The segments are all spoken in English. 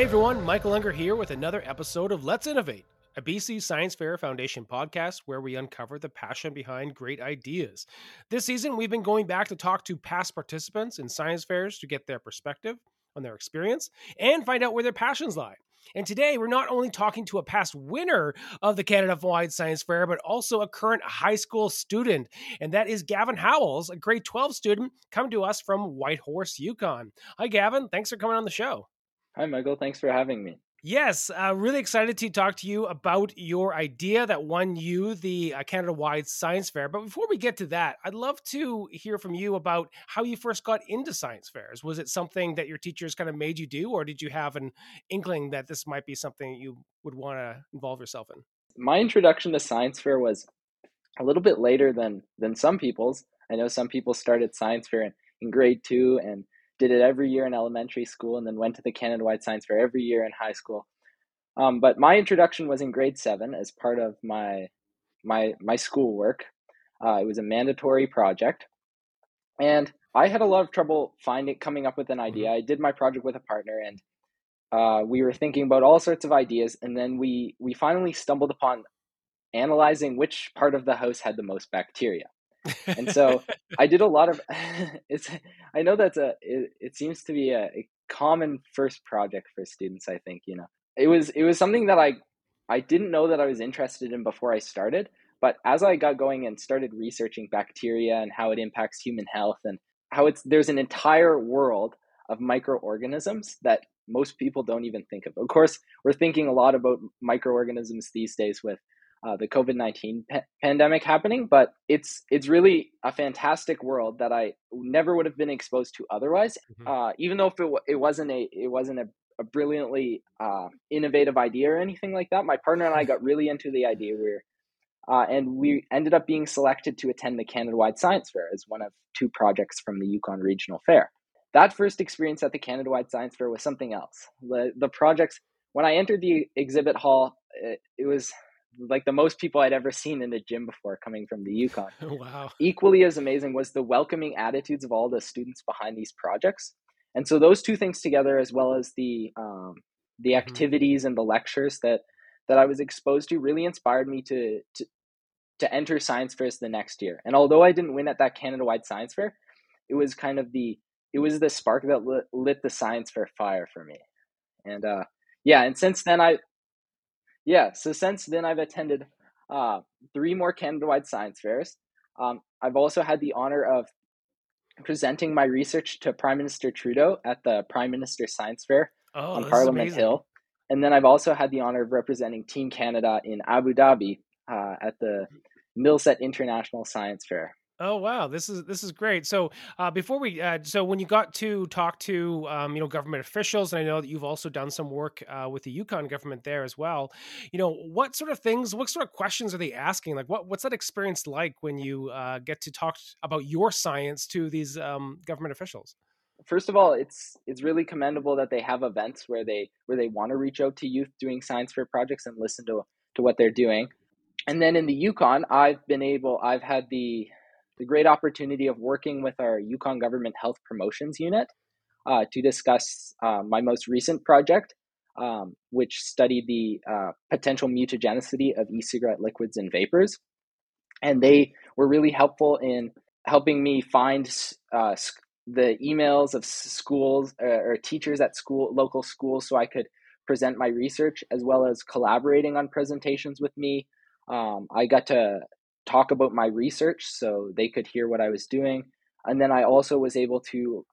Hey everyone, Michael Unger here with another episode of Let's Innovate, a BC Science Fair Foundation podcast where we uncover the passion behind great ideas. This season, we've been going back to talk to past participants in science fairs to get their perspective on their experience and find out where their passions lie. And today, we're not only talking to a past winner of the Canada Wide Science Fair, but also a current high school student. And that is Gavin Howells, a grade 12 student, coming to us from Whitehorse, Yukon. Hi, Gavin. Thanks for coming on the show. Hi, Michael. Thanks for having me. Yes, uh, really excited to talk to you about your idea that won you the uh, Canada wide science fair. But before we get to that, I'd love to hear from you about how you first got into science fairs. Was it something that your teachers kind of made you do, or did you have an inkling that this might be something you would want to involve yourself in? My introduction to science fair was a little bit later than than some people's. I know some people started science fair in, in grade two and did it every year in elementary school and then went to the Canada Wide Science Fair every year in high school. Um, but my introduction was in grade seven as part of my my my schoolwork. Uh, it was a mandatory project, and I had a lot of trouble finding coming up with an idea. Mm-hmm. I did my project with a partner, and uh, we were thinking about all sorts of ideas, and then we we finally stumbled upon analyzing which part of the house had the most bacteria and so I did a lot of it's I know that's a it, it seems to be a, a, common first project for students I think you know it was it was something that I I didn't know that I was interested in before I started but as I got going and started researching bacteria and how it impacts human health and how it's there's an entire world of microorganisms that most people don't even think of. Of course, we're thinking a lot about microorganisms these days with uh, the COVID nineteen pa- pandemic happening, but it's it's really a fantastic world that I never would have been exposed to otherwise. Mm-hmm. Uh, even though if it, it wasn't a it wasn't a, a brilliantly uh, innovative idea or anything like that, my partner and I got really into the idea. Where uh, and we ended up being selected to attend the Canada Wide Science Fair as one of two projects from the Yukon Regional Fair. That first experience at the Canada Wide Science Fair was something else. The the projects when I entered the exhibit hall, it, it was like the most people I'd ever seen in the gym before coming from the Yukon. wow. Equally as amazing was the welcoming attitudes of all the students behind these projects. And so those two things together, as well as the um, the mm-hmm. activities mm-hmm. and the lectures that that I was exposed to, really inspired me to, to to enter science fairs the next year. And although I didn't win at that Canada wide science fair, it was kind of the it was the spark that lit, lit the science fair fire for me. And uh, yeah, and since then I yeah, so since then I've attended uh, three more Canada-wide science fairs. Um, I've also had the honor of presenting my research to Prime Minister Trudeau at the Prime Minister Science Fair oh, on Parliament Hill. And then I've also had the honor of representing Team Canada in Abu Dhabi uh, at the Milset International Science Fair. Oh wow, this is this is great. So uh, before we, uh, so when you got to talk to um, you know government officials, and I know that you've also done some work uh, with the Yukon government there as well. You know, what sort of things, what sort of questions are they asking? Like, what what's that experience like when you uh, get to talk about your science to these um, government officials? First of all, it's it's really commendable that they have events where they where they want to reach out to youth doing science fair projects and listen to to what they're doing. And then in the Yukon, I've been able, I've had the the great opportunity of working with our Yukon Government Health Promotions Unit uh, to discuss uh, my most recent project, um, which studied the uh, potential mutagenicity of e cigarette liquids and vapors. And they were really helpful in helping me find uh, the emails of schools uh, or teachers at school, local schools, so I could present my research as well as collaborating on presentations with me. Um, I got to talk about my research so they could hear what I was doing. And then I also was able to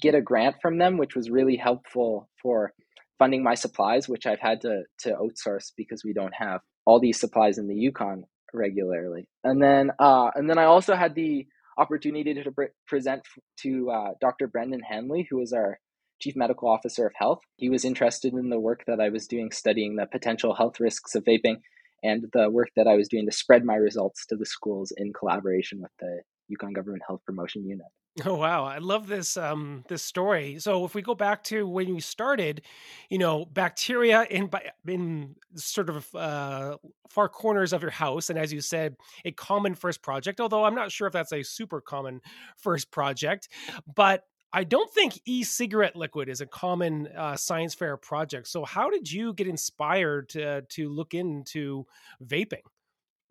get a grant from them, which was really helpful for funding my supplies, which I've had to, to outsource because we don't have all these supplies in the Yukon regularly. And then, uh, and then I also had the opportunity to pre- present to uh, Dr. Brendan Hanley, who is our chief medical officer of health. He was interested in the work that I was doing studying the potential health risks of vaping and the work that I was doing to spread my results to the schools in collaboration with the Yukon Government Health Promotion Unit. Oh wow, I love this um this story. So if we go back to when you started, you know, bacteria in in sort of uh far corners of your house and as you said, a common first project, although I'm not sure if that's a super common first project, but I don't think e-cigarette liquid is a common uh, science fair project. So, how did you get inspired to, to look into vaping?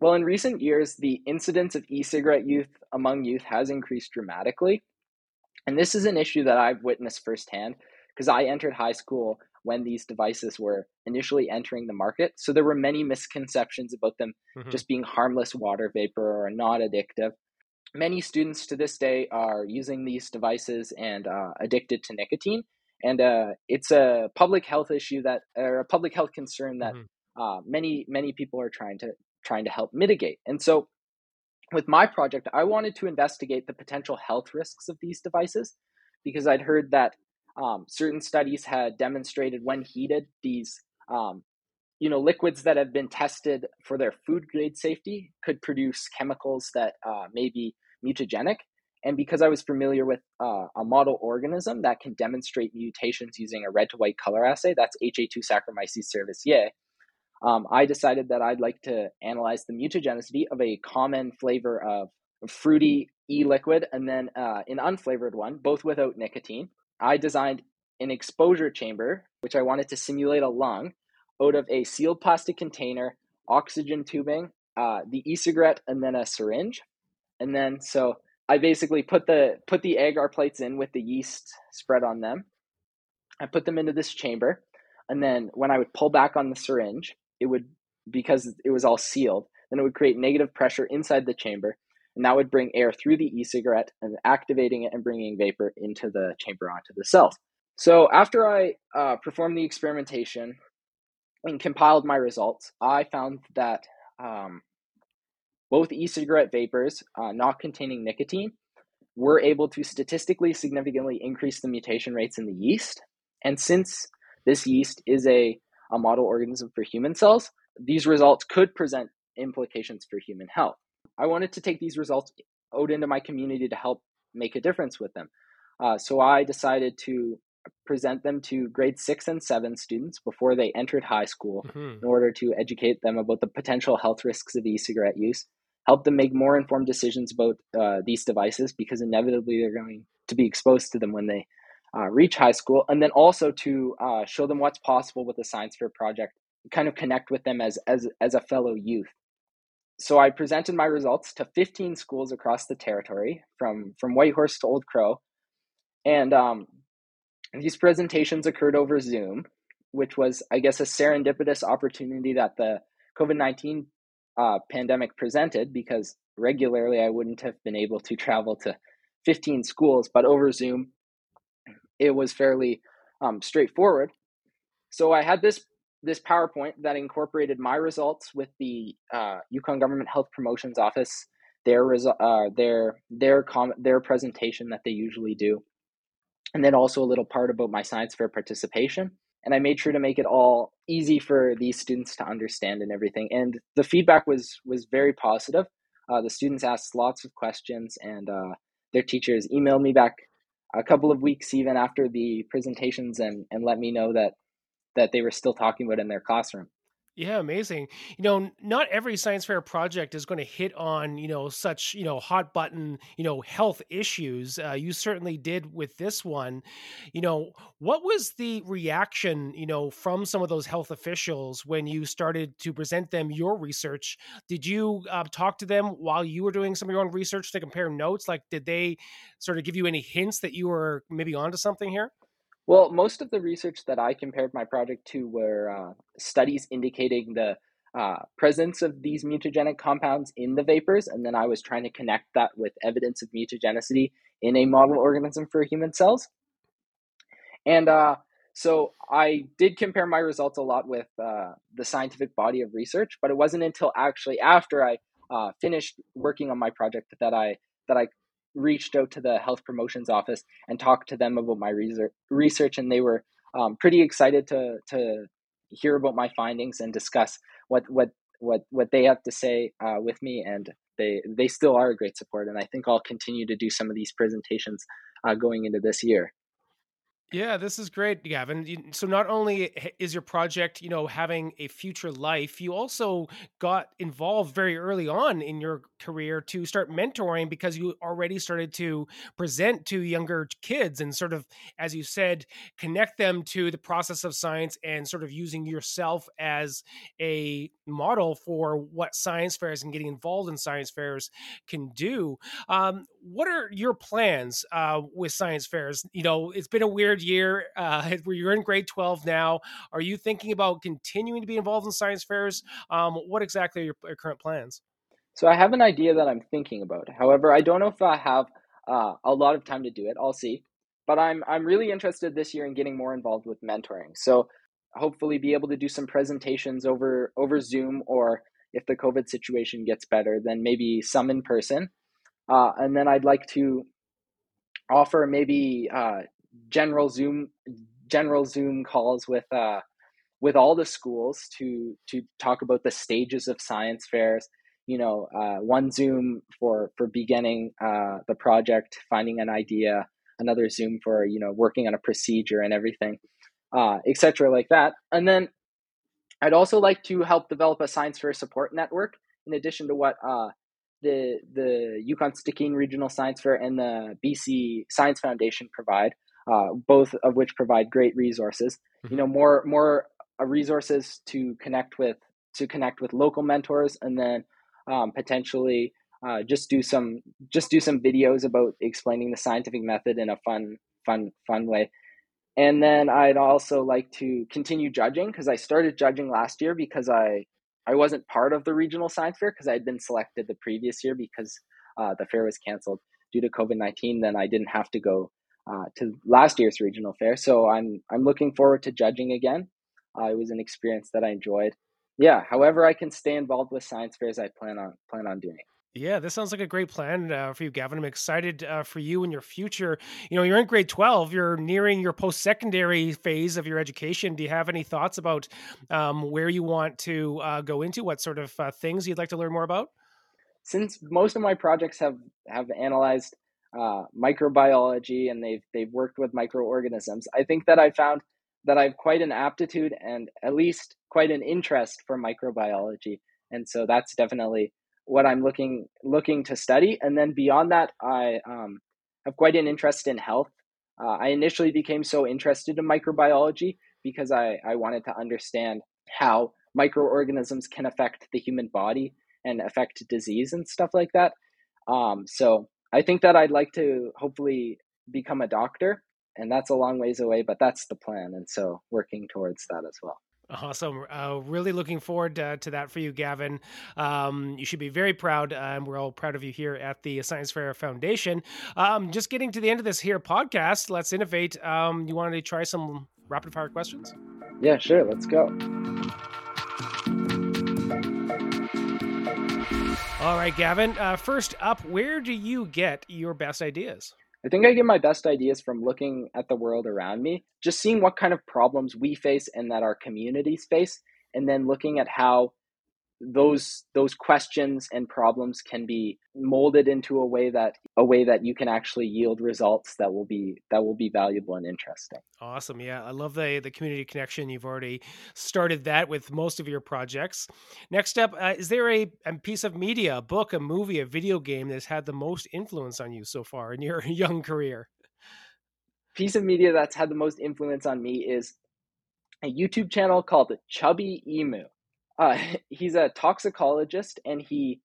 Well, in recent years, the incidence of e-cigarette youth among youth has increased dramatically, and this is an issue that I've witnessed firsthand because I entered high school when these devices were initially entering the market. So there were many misconceptions about them mm-hmm. just being harmless water vapor or not addictive many students to this day are using these devices and uh, addicted to nicotine and uh, it's a public health issue that or a public health concern that mm-hmm. uh, many many people are trying to trying to help mitigate and so with my project i wanted to investigate the potential health risks of these devices because i'd heard that um, certain studies had demonstrated when heated these um, you know liquids that have been tested for their food grade safety could produce chemicals that uh, may be mutagenic. And because I was familiar with uh, a model organism that can demonstrate mutations using a red to white color assay, that's HA2 Saccharomyces cerevisiae, um, I decided that I'd like to analyze the mutagenicity of a common flavor of fruity e liquid and then uh, an unflavored one, both without nicotine. I designed an exposure chamber, which I wanted to simulate a lung, out of a sealed plastic container, oxygen tubing, uh, the e cigarette, and then a syringe. And then so I basically put the put the agar plates in with the yeast spread on them. I put them into this chamber, and then when I would pull back on the syringe, it would because it was all sealed, then it would create negative pressure inside the chamber, and that would bring air through the e-cigarette and activating it and bringing vapor into the chamber onto the cells. So after I uh, performed the experimentation and compiled my results, I found that um, both e-cigarette vapors uh, not containing nicotine were able to statistically significantly increase the mutation rates in the yeast. And since this yeast is a, a model organism for human cells, these results could present implications for human health. I wanted to take these results out into my community to help make a difference with them. Uh, so I decided to present them to grade six and seven students before they entered high school mm-hmm. in order to educate them about the potential health risks of e cigarette use help them make more informed decisions about uh, these devices because inevitably they're going to be exposed to them when they uh, reach high school, and then also to uh, show them what's possible with the science fair project, kind of connect with them as as as a fellow youth. So I presented my results to 15 schools across the territory, from from Whitehorse to Old Crow, and um, these presentations occurred over Zoom, which was, I guess, a serendipitous opportunity that the COVID 19 uh, pandemic presented because regularly I wouldn't have been able to travel to 15 schools, but over Zoom, it was fairly um, straightforward. So I had this this PowerPoint that incorporated my results with the uh, Yukon Government Health Promotions Office, their resu- uh, their their com- their presentation that they usually do, and then also a little part about my science fair participation and I made sure to make it all easy for these students to understand and everything. And the feedback was was very positive. Uh, the students asked lots of questions, and uh, their teachers emailed me back a couple of weeks even after the presentations and and let me know that that they were still talking about in their classroom. Yeah, amazing. You know, not every science fair project is going to hit on, you know, such, you know, hot button, you know, health issues. Uh, you certainly did with this one. You know, what was the reaction, you know, from some of those health officials when you started to present them your research? Did you uh, talk to them while you were doing some of your own research to compare notes? Like, did they sort of give you any hints that you were maybe onto something here? Well, most of the research that I compared my project to were uh, studies indicating the uh, presence of these mutagenic compounds in the vapors, and then I was trying to connect that with evidence of mutagenicity in a model organism for human cells. And uh, so I did compare my results a lot with uh, the scientific body of research, but it wasn't until actually after I uh, finished working on my project that I that I reached out to the health promotions office and talked to them about my research, and they were um, pretty excited to to hear about my findings and discuss what what what what they have to say uh, with me. And they they still are a great support, and I think I'll continue to do some of these presentations uh, going into this year. Yeah, this is great, Gavin. So not only is your project, you know, having a future life, you also got involved very early on in your career to start mentoring because you already started to present to younger kids and sort of as you said, connect them to the process of science and sort of using yourself as a model for what science fairs and getting involved in science fairs can do. Um, what are your plans uh, with science fairs? You know, it's been a weird year uh, where you're in grade 12 now. Are you thinking about continuing to be involved in science fairs? Um, what exactly are your, your, current plans? So I have an idea that I'm thinking about. However, I don't know if I have uh, a lot of time to do it. I'll see. But I'm I'm really interested this year in getting more involved with mentoring. So hopefully be able to do some presentations over over Zoom or if the COVID situation gets better, then maybe some in person. Uh, and then I'd like to offer maybe uh, general Zoom general Zoom calls with uh, with all the schools to to talk about the stages of science fairs. You know, uh, one Zoom for for beginning uh, the project, finding an idea. Another Zoom for you know working on a procedure and everything, uh, etc. Like that. And then I'd also like to help develop a science fair support network in addition to what uh, the the Yukon Stikine Regional Science Fair and the BC Science Foundation provide, uh, both of which provide great resources. Mm-hmm. You know, more more uh, resources to connect with to connect with local mentors, and then um, potentially uh, just do some just do some videos about explaining the scientific method in a fun fun fun way. And then I'd also like to continue judging because I started judging last year because I I wasn't part of the regional science fair because I had been selected the previous year because uh, the fair was canceled due to COVID nineteen. Then I didn't have to go uh, to last year's regional fair, so I'm I'm looking forward to judging again. Uh, it was an experience that I enjoyed. Yeah, however I can stay involved with science fairs, I plan on plan on doing. Yeah, this sounds like a great plan uh, for you, Gavin. I'm excited uh, for you and your future. You know, you're in grade 12, you're nearing your post secondary phase of your education. Do you have any thoughts about um, where you want to uh, go into? What sort of uh, things you'd like to learn more about? Since most of my projects have, have analyzed uh, microbiology and they've, they've worked with microorganisms, I think that I found that I have quite an aptitude and at least quite an interest for microbiology. And so that's definitely what I'm looking looking to study. And then beyond that, I um, have quite an interest in health. Uh, I initially became so interested in microbiology because I, I wanted to understand how microorganisms can affect the human body and affect disease and stuff like that. Um, so I think that I'd like to hopefully become a doctor, and that's a long ways away, but that's the plan. And so working towards that as well. Awesome. Uh, really looking forward uh, to that for you, Gavin. Um, you should be very proud, and we're all proud of you here at the Science Fair Foundation. Um, just getting to the end of this here podcast, let's innovate. Um, you wanted to try some rapid fire questions? Yeah, sure. Let's go. All right, Gavin. Uh, first up, where do you get your best ideas? I think I get my best ideas from looking at the world around me, just seeing what kind of problems we face and that our communities face, and then looking at how those those questions and problems can be molded into a way that a way that you can actually yield results that will be that will be valuable and interesting. Awesome. Yeah i love the the community connection. You've already started that with most of your projects. Next up uh, is there a, a piece of media a book a movie a video game that's had the most influence on you so far in your young career? Piece of media that's had the most influence on me is a youtube channel called chubby emu uh, he's a toxicologist and he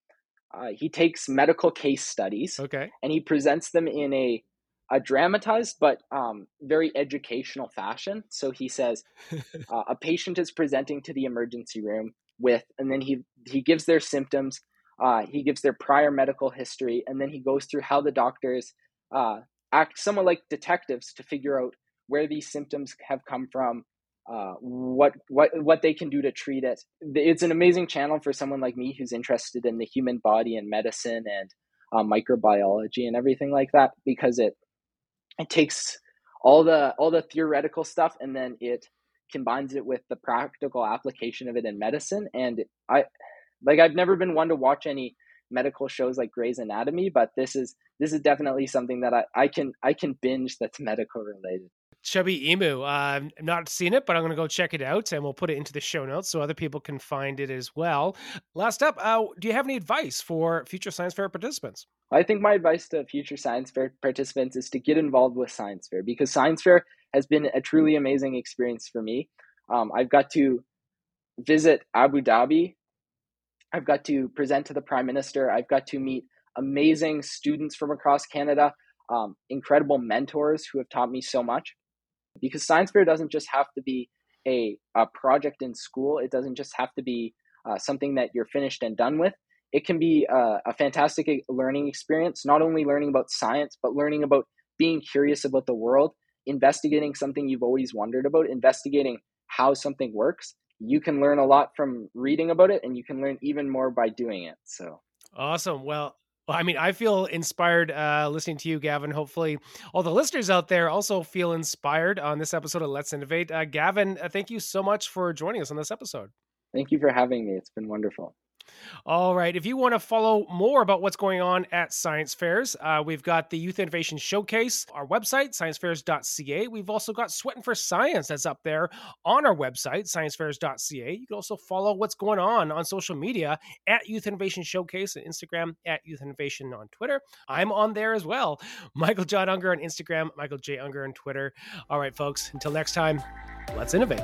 uh, he takes medical case studies okay. and he presents them in a a dramatized but um, very educational fashion. So he says uh, a patient is presenting to the emergency room with and then he he gives their symptoms uh, he gives their prior medical history and then he goes through how the doctors uh, act somewhat like detectives to figure out where these symptoms have come from uh, what what what they can do to treat it. It's an amazing channel for someone like me who's interested in the human body and medicine and uh, microbiology and everything like that because it it takes all the all the theoretical stuff and then it combines it with the practical application of it in medicine and I like I've never been one to watch any medical shows like Grey's Anatomy but this is this is definitely something that I, I can I can binge that's medical related Chubby Emu. Uh, I've not seen it, but I'm going to go check it out and we'll put it into the show notes so other people can find it as well. Last up, uh, do you have any advice for future science fair participants? I think my advice to future science fair participants is to get involved with science fair because science fair has been a truly amazing experience for me. Um, I've got to visit Abu Dhabi. I've got to present to the prime minister. I've got to meet amazing students from across Canada, um, incredible mentors who have taught me so much. Because science fair doesn't just have to be a, a project in school, it doesn't just have to be uh, something that you're finished and done with it can be a, a fantastic learning experience, not only learning about science, but learning about being curious about the world, investigating something you've always wondered about, investigating how something works. You can learn a lot from reading about it, and you can learn even more by doing it. So awesome. Well, I mean, I feel inspired uh, listening to you, Gavin. Hopefully, all the listeners out there also feel inspired on this episode of Let's Innovate. Uh, Gavin, uh, thank you so much for joining us on this episode. Thank you for having me. It's been wonderful. All right. If you want to follow more about what's going on at science fairs, uh, we've got the Youth Innovation Showcase, our website, sciencefairs.ca. We've also got Sweating for Science that's up there on our website, sciencefairs.ca. You can also follow what's going on on social media at Youth Innovation Showcase on Instagram, at Youth Innovation on Twitter. I'm on there as well. Michael John Unger on Instagram, Michael J. Unger on Twitter. All right, folks, until next time, let's innovate.